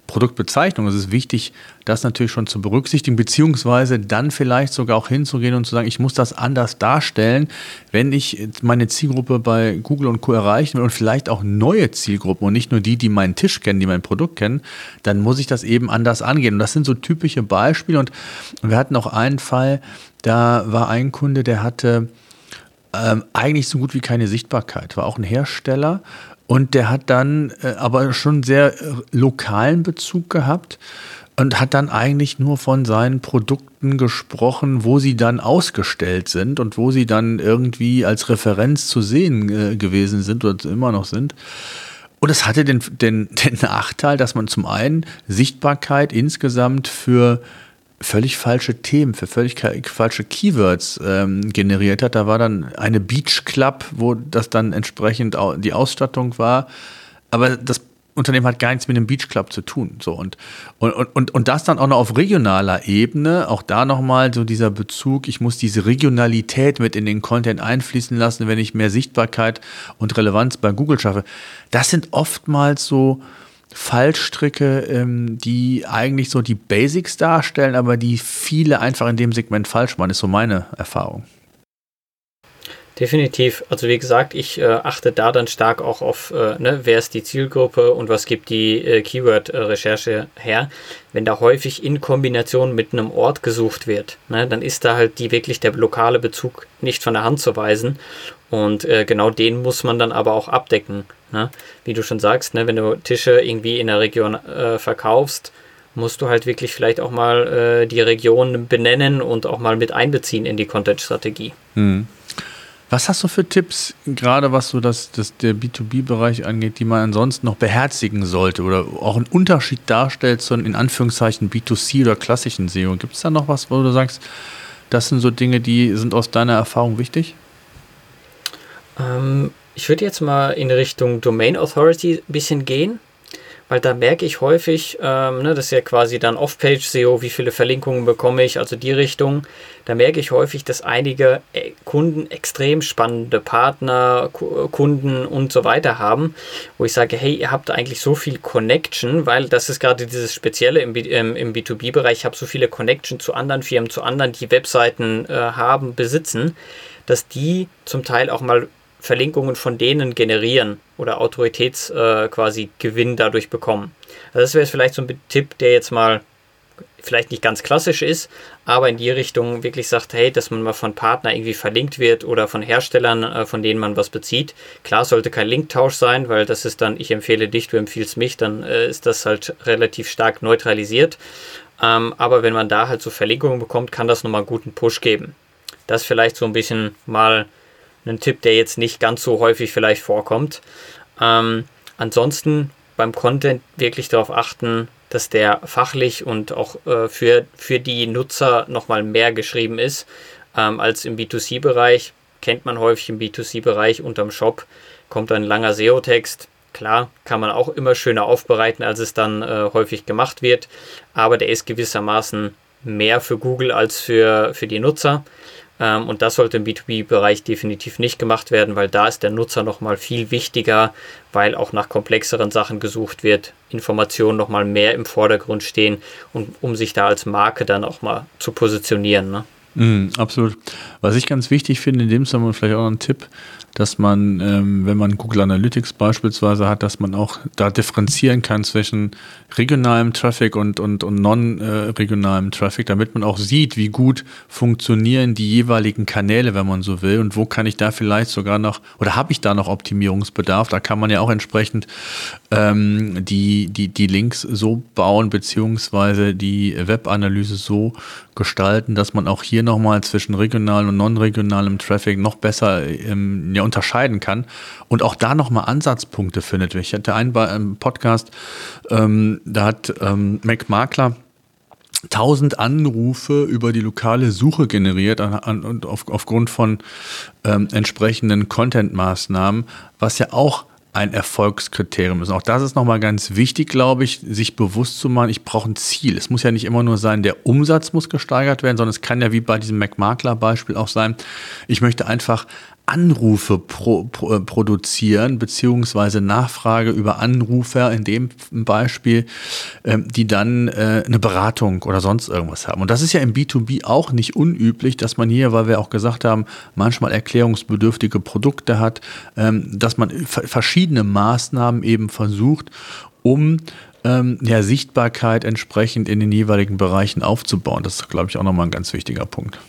Produktbezeichnung. Es ist wichtig, das natürlich schon zu berücksichtigen, beziehungsweise dann vielleicht sogar auch hinzugehen und zu sagen, ich muss das anders darstellen, wenn ich meine Zielgruppe bei Google und Co. erreichen will und vielleicht auch neue Zielgruppen und nicht nur die, die meinen Tisch kennen, die mein Produkt kennen, dann muss ich das eben anders angehen. Und das sind so typische Beispiele. Und wir hatten auch einen Fall, da war ein Kunde, der hatte ähm, eigentlich so gut wie keine Sichtbarkeit, war auch ein Hersteller und der hat dann äh, aber schon sehr äh, lokalen Bezug gehabt und hat dann eigentlich nur von seinen Produkten gesprochen, wo sie dann ausgestellt sind und wo sie dann irgendwie als Referenz zu sehen äh, gewesen sind oder immer noch sind. Und es hatte den, den, den Nachteil, dass man zum einen Sichtbarkeit insgesamt für völlig falsche Themen, für völlig falsche Keywords ähm, generiert hat. Da war dann eine Beach Club, wo das dann entsprechend die Ausstattung war. Aber das Unternehmen hat gar nichts mit dem Beach Club zu tun. So und, und, und, und das dann auch noch auf regionaler Ebene, auch da nochmal so dieser Bezug, ich muss diese Regionalität mit in den Content einfließen lassen, wenn ich mehr Sichtbarkeit und Relevanz bei Google schaffe. Das sind oftmals so, Fallstricke, ähm, die eigentlich so die Basics darstellen, aber die viele einfach in dem Segment falsch machen, ist so meine Erfahrung. Definitiv. Also wie gesagt, ich äh, achte da dann stark auch auf, äh, ne, wer ist die Zielgruppe und was gibt die äh, Keyword-Recherche her. Wenn da häufig in Kombination mit einem Ort gesucht wird, ne, dann ist da halt die wirklich der lokale Bezug nicht von der Hand zu weisen. Und äh, genau den muss man dann aber auch abdecken. Ne? Wie du schon sagst, ne, wenn du Tische irgendwie in der Region äh, verkaufst, musst du halt wirklich vielleicht auch mal äh, die Region benennen und auch mal mit einbeziehen in die Content-Strategie. Hm. Was hast du für Tipps, gerade was so das, das der B2B-Bereich angeht, die man ansonsten noch beherzigen sollte oder auch einen Unterschied darstellt zu in Anführungszeichen B2C oder klassischen SEO? Gibt es da noch was, wo du sagst, das sind so Dinge, die sind aus deiner Erfahrung wichtig? Ähm, ich würde jetzt mal in Richtung Domain Authority ein bisschen gehen weil da merke ich häufig, ähm, ne, das ist ja quasi dann Off-Page-SEO, wie viele Verlinkungen bekomme ich, also die Richtung. Da merke ich häufig, dass einige äh, Kunden extrem spannende Partner, Kunden und so weiter haben, wo ich sage, hey, ihr habt eigentlich so viel Connection, weil das ist gerade dieses Spezielle im, ähm, im B2B-Bereich, ich habe so viele Connection zu anderen Firmen, zu anderen, die Webseiten äh, haben, besitzen, dass die zum Teil auch mal Verlinkungen von denen generieren oder Autoritäts äh, quasi Gewinn dadurch bekommen. Also das wäre vielleicht so ein Tipp, der jetzt mal vielleicht nicht ganz klassisch ist, aber in die Richtung wirklich sagt, hey, dass man mal von Partner irgendwie verlinkt wird oder von Herstellern, äh, von denen man was bezieht. Klar sollte kein Linktausch sein, weil das ist dann, ich empfehle dich, du empfiehlst mich, dann äh, ist das halt relativ stark neutralisiert. Ähm, aber wenn man da halt so Verlinkungen bekommt, kann das nochmal einen guten Push geben. Das vielleicht so ein bisschen mal ein Tipp, der jetzt nicht ganz so häufig vielleicht vorkommt. Ähm, ansonsten beim Content wirklich darauf achten, dass der fachlich und auch äh, für, für die Nutzer nochmal mehr geschrieben ist ähm, als im B2C-Bereich. Kennt man häufig im B2C-Bereich unterm Shop, kommt ein langer SEO-Text. Klar, kann man auch immer schöner aufbereiten, als es dann äh, häufig gemacht wird, aber der ist gewissermaßen mehr für Google als für, für die Nutzer. Ähm, und das sollte im B2B-Bereich definitiv nicht gemacht werden, weil da ist der Nutzer nochmal viel wichtiger, weil auch nach komplexeren Sachen gesucht wird, Informationen nochmal mehr im Vordergrund stehen und um sich da als Marke dann auch mal zu positionieren. Ne? Mm, absolut. Was ich ganz wichtig finde, in dem Zusammenhang vielleicht auch noch ein Tipp, dass man, ähm, wenn man Google Analytics beispielsweise hat, dass man auch da differenzieren kann zwischen regionalem Traffic und, und, und non-regionalem Traffic, damit man auch sieht, wie gut funktionieren die jeweiligen Kanäle, wenn man so will, und wo kann ich da vielleicht sogar noch, oder habe ich da noch Optimierungsbedarf? Da kann man ja auch entsprechend ähm, die, die, die Links so bauen, beziehungsweise die Webanalyse so gestalten, dass man auch hier nochmal zwischen regionalem und non-regionalem Traffic noch besser ähm, ja, unterscheiden kann und auch da nochmal Ansatzpunkte findet. Ich hatte einen Podcast, ähm, da hat ähm, Mac Makler 1000 Anrufe über die lokale Suche generiert an, an, und auf, aufgrund von ähm, entsprechenden Content-Maßnahmen, was ja auch ein Erfolgskriterium ist. Auch das ist nochmal ganz wichtig, glaube ich, sich bewusst zu machen, ich brauche ein Ziel. Es muss ja nicht immer nur sein, der Umsatz muss gesteigert werden, sondern es kann ja wie bei diesem McMakler-Beispiel auch sein, ich möchte einfach Anrufe pro, pro, äh, produzieren, beziehungsweise Nachfrage über Anrufer in dem Beispiel, ähm, die dann äh, eine Beratung oder sonst irgendwas haben. Und das ist ja im B2B auch nicht unüblich, dass man hier, weil wir auch gesagt haben, manchmal erklärungsbedürftige Produkte hat, ähm, dass man verschiedene Maßnahmen eben versucht, um ähm, ja, Sichtbarkeit entsprechend in den jeweiligen Bereichen aufzubauen. Das ist, glaube ich, auch nochmal ein ganz wichtiger Punkt.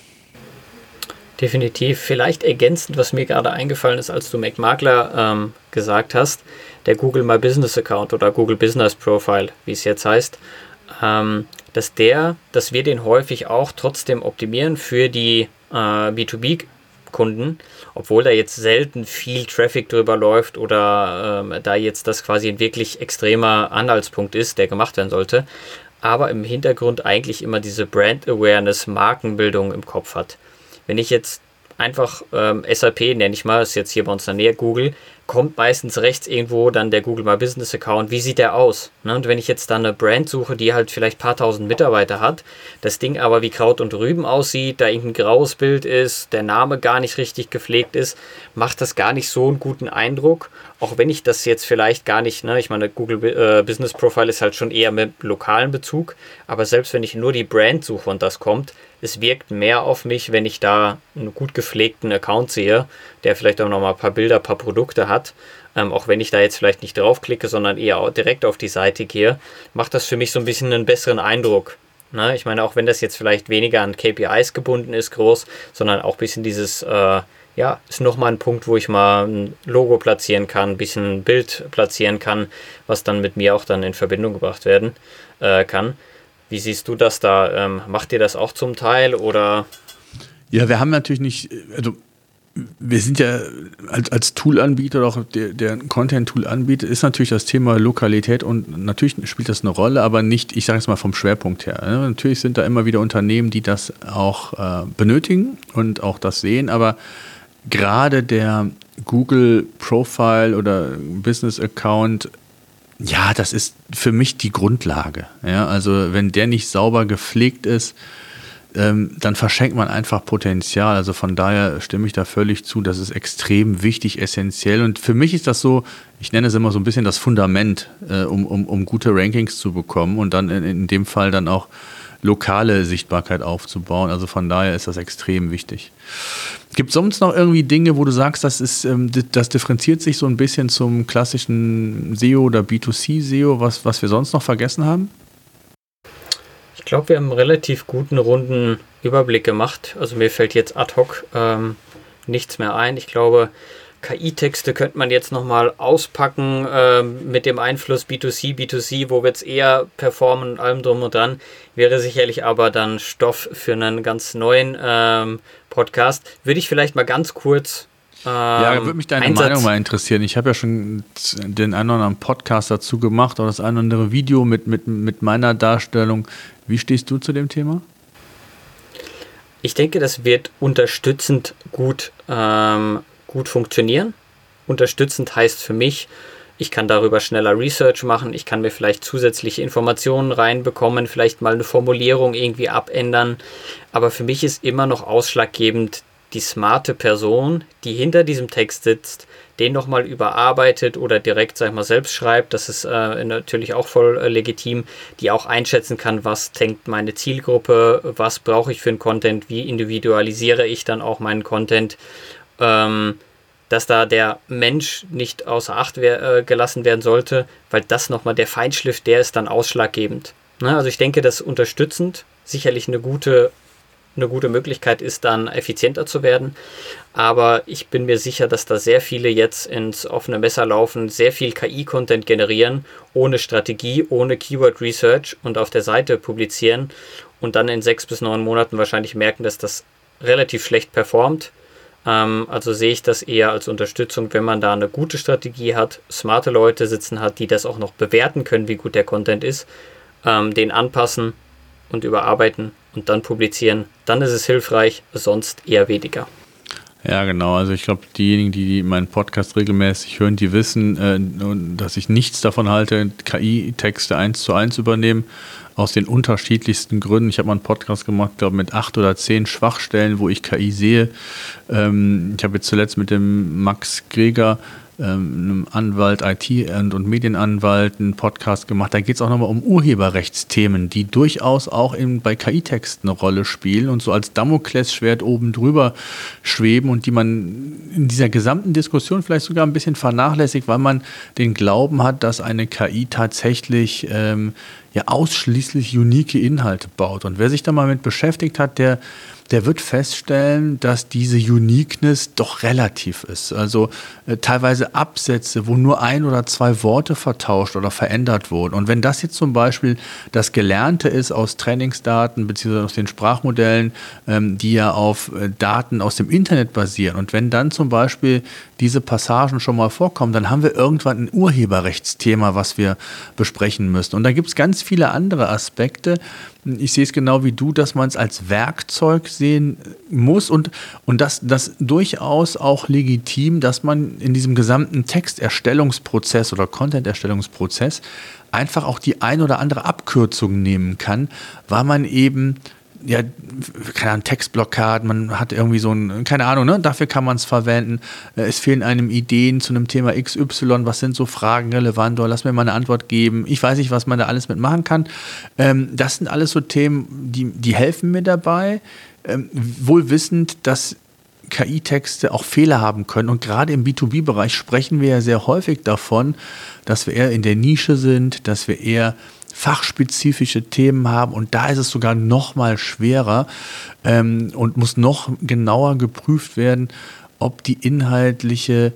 Definitiv. Vielleicht ergänzend, was mir gerade eingefallen ist, als du MacMakler ähm, gesagt hast, der Google My Business Account oder Google Business Profile, wie es jetzt heißt, ähm, dass der, dass wir den häufig auch trotzdem optimieren für die äh, B2B-Kunden, obwohl da jetzt selten viel Traffic drüber läuft oder ähm, da jetzt das quasi ein wirklich extremer Anhaltspunkt ist, der gemacht werden sollte, aber im Hintergrund eigentlich immer diese Brand Awareness, Markenbildung im Kopf hat. Wenn ich jetzt einfach ähm, SAP, nenne ich mal, ist jetzt hier bei uns in der Nähe Google, kommt meistens rechts irgendwo dann der Google My Business Account. Wie sieht der aus? Ne? Und wenn ich jetzt dann eine Brand suche, die halt vielleicht paar tausend Mitarbeiter hat, das Ding aber wie Kraut und Rüben aussieht, da irgendein graues Bild ist, der Name gar nicht richtig gepflegt ist, macht das gar nicht so einen guten Eindruck. Auch wenn ich das jetzt vielleicht gar nicht, ne, ich meine, Google äh, Business Profile ist halt schon eher mit lokalen Bezug, aber selbst wenn ich nur die Brand suche und das kommt, es wirkt mehr auf mich, wenn ich da einen gut gepflegten Account sehe, der vielleicht auch noch mal ein paar Bilder, ein paar Produkte hat. Ähm, auch wenn ich da jetzt vielleicht nicht draufklicke, sondern eher direkt auf die Seite gehe, macht das für mich so ein bisschen einen besseren Eindruck. Ne? Ich meine, auch wenn das jetzt vielleicht weniger an KPIs gebunden ist, groß, sondern auch ein bisschen dieses, äh, ja, ist nochmal ein Punkt, wo ich mal ein Logo platzieren kann, ein bisschen ein Bild platzieren kann, was dann mit mir auch dann in Verbindung gebracht werden äh, kann. Wie siehst du das da? Ähm, macht ihr das auch zum Teil oder? Ja, wir haben natürlich nicht, also wir sind ja als, als Tool-Anbieter auch der, der Content-Tool anbietet, ist natürlich das Thema Lokalität und natürlich spielt das eine Rolle, aber nicht, ich sage es mal vom Schwerpunkt her. Ne? Natürlich sind da immer wieder Unternehmen, die das auch äh, benötigen und auch das sehen, aber gerade der Google Profile oder Business Account ja, das ist für mich die Grundlage. Ja, also wenn der nicht sauber gepflegt ist, ähm, dann verschenkt man einfach Potenzial. Also von daher stimme ich da völlig zu. Das ist extrem wichtig, essentiell. Und für mich ist das so, ich nenne es immer so ein bisschen das Fundament, äh, um, um, um gute Rankings zu bekommen und dann in, in dem Fall dann auch lokale Sichtbarkeit aufzubauen. Also von daher ist das extrem wichtig. Gibt es sonst noch irgendwie Dinge, wo du sagst, das, ist, ähm, das differenziert sich so ein bisschen zum klassischen SEO oder B2C-SEO, was, was wir sonst noch vergessen haben? Ich glaube, wir haben einen relativ guten, runden Überblick gemacht. Also mir fällt jetzt ad hoc ähm, nichts mehr ein. Ich glaube, KI-Texte könnte man jetzt nochmal auspacken äh, mit dem Einfluss B2C, B2C, wo wir jetzt eher performen und allem drum und dran. Wäre sicherlich aber dann Stoff für einen ganz neuen ähm, Podcast. Würde ich vielleicht mal ganz kurz. Ähm, ja, würde mich deine Einsatz Meinung mal interessieren. Ich habe ja schon den einen oder anderen Podcast dazu gemacht oder das eine oder andere Video mit, mit, mit meiner Darstellung. Wie stehst du zu dem Thema? Ich denke, das wird unterstützend gut ähm, gut funktionieren. Unterstützend heißt für mich, ich kann darüber schneller Research machen, ich kann mir vielleicht zusätzliche Informationen reinbekommen, vielleicht mal eine Formulierung irgendwie abändern. Aber für mich ist immer noch ausschlaggebend die smarte Person, die hinter diesem Text sitzt, den nochmal überarbeitet oder direkt, sag ich mal, selbst schreibt. Das ist äh, natürlich auch voll äh, legitim, die auch einschätzen kann, was denkt meine Zielgruppe, was brauche ich für einen Content, wie individualisiere ich dann auch meinen Content. Ähm, dass da der Mensch nicht außer Acht äh, gelassen werden sollte, weil das nochmal der Feinschliff, der ist dann ausschlaggebend. Ne? Also ich denke, dass unterstützend sicherlich eine gute, eine gute Möglichkeit ist, dann effizienter zu werden. Aber ich bin mir sicher, dass da sehr viele jetzt ins offene Messer laufen, sehr viel KI-Content generieren, ohne Strategie, ohne Keyword Research und auf der Seite publizieren und dann in sechs bis neun Monaten wahrscheinlich merken, dass das relativ schlecht performt ähm, also sehe ich das eher als Unterstützung, wenn man da eine gute Strategie hat, smarte Leute sitzen hat, die das auch noch bewerten können, wie gut der Content ist, ähm, den anpassen und überarbeiten und dann publizieren. Dann ist es hilfreich, sonst eher weniger. Ja, genau. Also ich glaube, diejenigen, die meinen Podcast regelmäßig hören, die wissen, äh, dass ich nichts davon halte, KI-Texte eins zu eins übernehmen aus den unterschiedlichsten Gründen. Ich habe mal einen Podcast gemacht, glaube mit acht oder zehn Schwachstellen, wo ich KI sehe. Ähm, ich habe jetzt zuletzt mit dem Max Greger einem Anwalt, IT- und, und Medienanwalt einen Podcast gemacht. Da geht es auch nochmal um Urheberrechtsthemen, die durchaus auch in, bei KI-Texten eine Rolle spielen und so als Damoklesschwert oben drüber schweben und die man in dieser gesamten Diskussion vielleicht sogar ein bisschen vernachlässigt, weil man den Glauben hat, dass eine KI tatsächlich ähm, ja ausschließlich unique Inhalte baut. Und wer sich da mal mit beschäftigt hat, der der wird feststellen, dass diese Uniqueness doch relativ ist. Also äh, teilweise Absätze, wo nur ein oder zwei Worte vertauscht oder verändert wurden. Und wenn das jetzt zum Beispiel das Gelernte ist aus Trainingsdaten beziehungsweise aus den Sprachmodellen, ähm, die ja auf äh, Daten aus dem Internet basieren, und wenn dann zum Beispiel diese Passagen schon mal vorkommen, dann haben wir irgendwann ein Urheberrechtsthema, was wir besprechen müssen. Und da gibt es ganz viele andere Aspekte, ich sehe es genau wie du, dass man es als Werkzeug sehen muss und, und das, das durchaus auch legitim, dass man in diesem gesamten Texterstellungsprozess oder Content-Erstellungsprozess einfach auch die ein oder andere Abkürzung nehmen kann, weil man eben ja, keine Ahnung, Textblockaden, man hat irgendwie so ein, keine Ahnung, ne? dafür kann man es verwenden. Äh, es fehlen einem Ideen zu einem Thema XY, was sind so Fragen relevant oder lass mir mal eine Antwort geben. Ich weiß nicht, was man da alles mitmachen kann. Ähm, das sind alles so Themen, die, die helfen mir dabei, ähm, wohl wissend, dass KI-Texte auch Fehler haben können. Und gerade im B2B-Bereich sprechen wir ja sehr häufig davon, dass wir eher in der Nische sind, dass wir eher fachspezifische Themen haben und da ist es sogar noch mal schwerer ähm, und muss noch genauer geprüft werden, ob die inhaltliche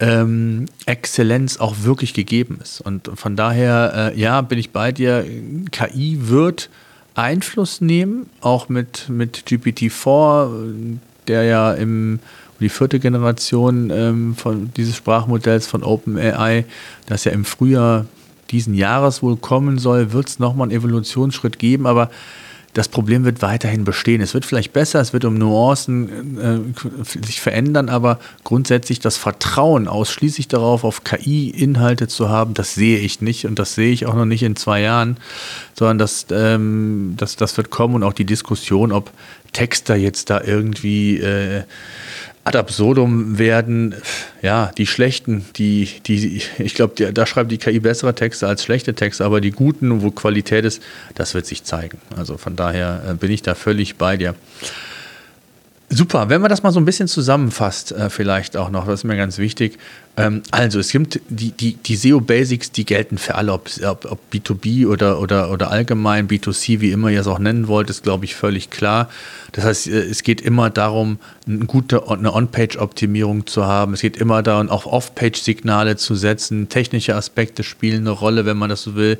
ähm, Exzellenz auch wirklich gegeben ist. Und von daher, äh, ja, bin ich bei dir. KI wird Einfluss nehmen, auch mit, mit GPT-4, der ja im die vierte Generation ähm, von dieses Sprachmodells von OpenAI, das ja im Frühjahr diesen Jahres wohl kommen soll, wird es nochmal einen Evolutionsschritt geben, aber das Problem wird weiterhin bestehen. Es wird vielleicht besser, es wird um Nuancen äh, sich verändern, aber grundsätzlich das Vertrauen ausschließlich darauf, auf KI-Inhalte zu haben, das sehe ich nicht und das sehe ich auch noch nicht in zwei Jahren, sondern das, ähm, das, das wird kommen und auch die Diskussion, ob Texter jetzt da irgendwie äh, ad absurdum werden, ja, die schlechten, die, die, ich glaube, da schreibt die KI bessere Texte als schlechte Texte, aber die guten, wo Qualität ist, das wird sich zeigen. Also von daher äh, bin ich da völlig bei dir. Super, wenn man das mal so ein bisschen zusammenfasst, äh, vielleicht auch noch, das ist mir ganz wichtig. Ähm, also, es gibt die, die, die SEO-Basics, die gelten für alle, ob, ob, ob, B2B oder, oder, oder allgemein, B2C, wie immer ihr es auch nennen wollt, ist, glaube ich, völlig klar. Das heißt, äh, es geht immer darum, eine gute On-Page-Optimierung zu haben. Es geht immer darum, auch Off-Page-Signale zu setzen. Technische Aspekte spielen eine Rolle, wenn man das so will.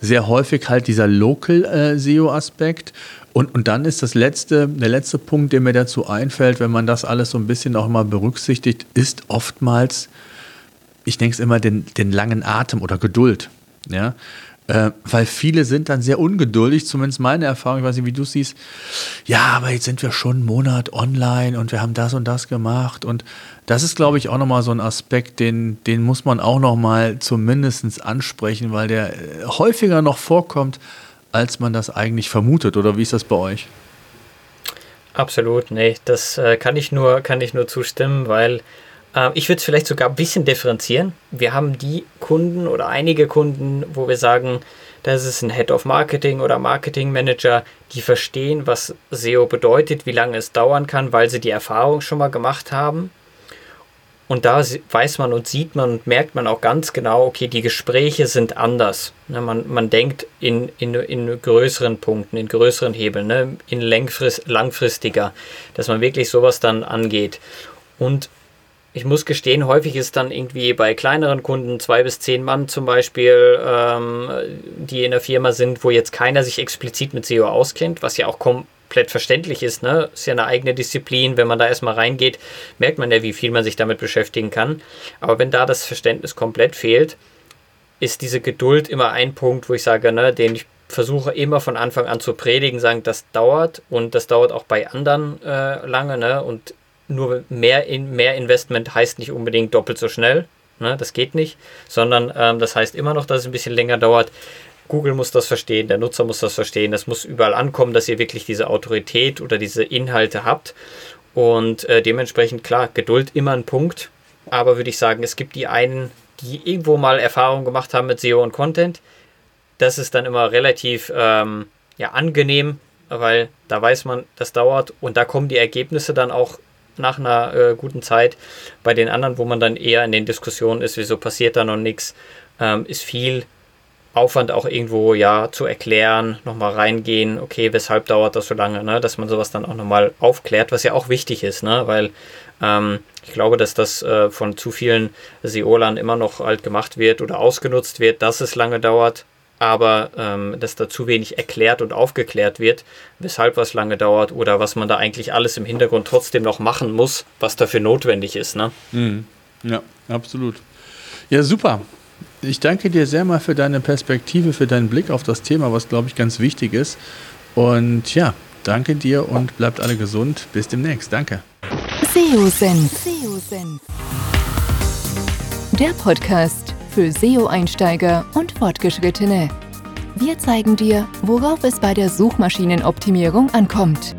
Sehr häufig halt dieser Local-SEO-Aspekt. Äh, und, und dann ist das letzte, der letzte Punkt, der mir dazu einfällt, wenn man das alles so ein bisschen auch mal berücksichtigt, ist oftmals, ich denke es immer, den, den langen Atem oder Geduld. Ja? Äh, weil viele sind dann sehr ungeduldig, zumindest meine Erfahrung, ich weiß nicht, wie du siehst. Ja, aber jetzt sind wir schon einen Monat online und wir haben das und das gemacht. Und das ist, glaube ich, auch nochmal so ein Aspekt, den, den muss man auch nochmal zumindest ansprechen, weil der äh, häufiger noch vorkommt, als man das eigentlich vermutet. Oder wie ist das bei euch? Absolut, nee, das äh, kann, ich nur, kann ich nur zustimmen, weil äh, ich würde es vielleicht sogar ein bisschen differenzieren. Wir haben die Kunden oder einige Kunden, wo wir sagen, das ist ein Head of Marketing oder Marketing Manager, die verstehen, was SEO bedeutet, wie lange es dauern kann, weil sie die Erfahrung schon mal gemacht haben. Und da weiß man und sieht man und merkt man auch ganz genau, okay, die Gespräche sind anders. Ne, man, man denkt in, in, in größeren Punkten, in größeren Hebeln, ne, in langfrist, langfristiger, dass man wirklich sowas dann angeht. Und ich muss gestehen, häufig ist dann irgendwie bei kleineren Kunden zwei bis zehn Mann zum Beispiel, ähm, die in der Firma sind, wo jetzt keiner sich explizit mit SEO auskennt, was ja auch komplett verständlich ist. Ne? Ist ja eine eigene Disziplin. Wenn man da erstmal reingeht, merkt man ja, wie viel man sich damit beschäftigen kann. Aber wenn da das Verständnis komplett fehlt, ist diese Geduld immer ein Punkt, wo ich sage, ne, den ich versuche immer von Anfang an zu predigen, sagen, das dauert und das dauert auch bei anderen äh, lange. Ne? Und nur mehr, in, mehr Investment heißt nicht unbedingt doppelt so schnell. Ne? Das geht nicht, sondern ähm, das heißt immer noch, dass es ein bisschen länger dauert. Google muss das verstehen, der Nutzer muss das verstehen. Das muss überall ankommen, dass ihr wirklich diese Autorität oder diese Inhalte habt. Und äh, dementsprechend, klar, Geduld immer ein Punkt. Aber würde ich sagen, es gibt die einen, die irgendwo mal Erfahrung gemacht haben mit SEO und Content. Das ist dann immer relativ ähm, ja, angenehm, weil da weiß man, das dauert und da kommen die Ergebnisse dann auch nach einer äh, guten Zeit. Bei den anderen, wo man dann eher in den Diskussionen ist, wieso passiert da noch nichts, ähm, ist viel Aufwand auch irgendwo ja zu erklären, nochmal reingehen, okay, weshalb dauert das so lange, ne? dass man sowas dann auch nochmal aufklärt, was ja auch wichtig ist, ne? weil ähm, ich glaube, dass das äh, von zu vielen SEOlern immer noch halt gemacht wird oder ausgenutzt wird, dass es lange dauert aber ähm, dass da zu wenig erklärt und aufgeklärt wird, weshalb was lange dauert oder was man da eigentlich alles im Hintergrund trotzdem noch machen muss, was dafür notwendig ist. Ne? Mhm. Ja, absolut. Ja, super. Ich danke dir sehr mal für deine Perspektive, für deinen Blick auf das Thema, was, glaube ich, ganz wichtig ist. Und ja, danke dir und bleibt alle gesund. Bis demnächst. Danke. SEO-Senf. Der Podcast für SEO-Einsteiger und Fortgeschrittene. Wir zeigen dir, worauf es bei der Suchmaschinenoptimierung ankommt.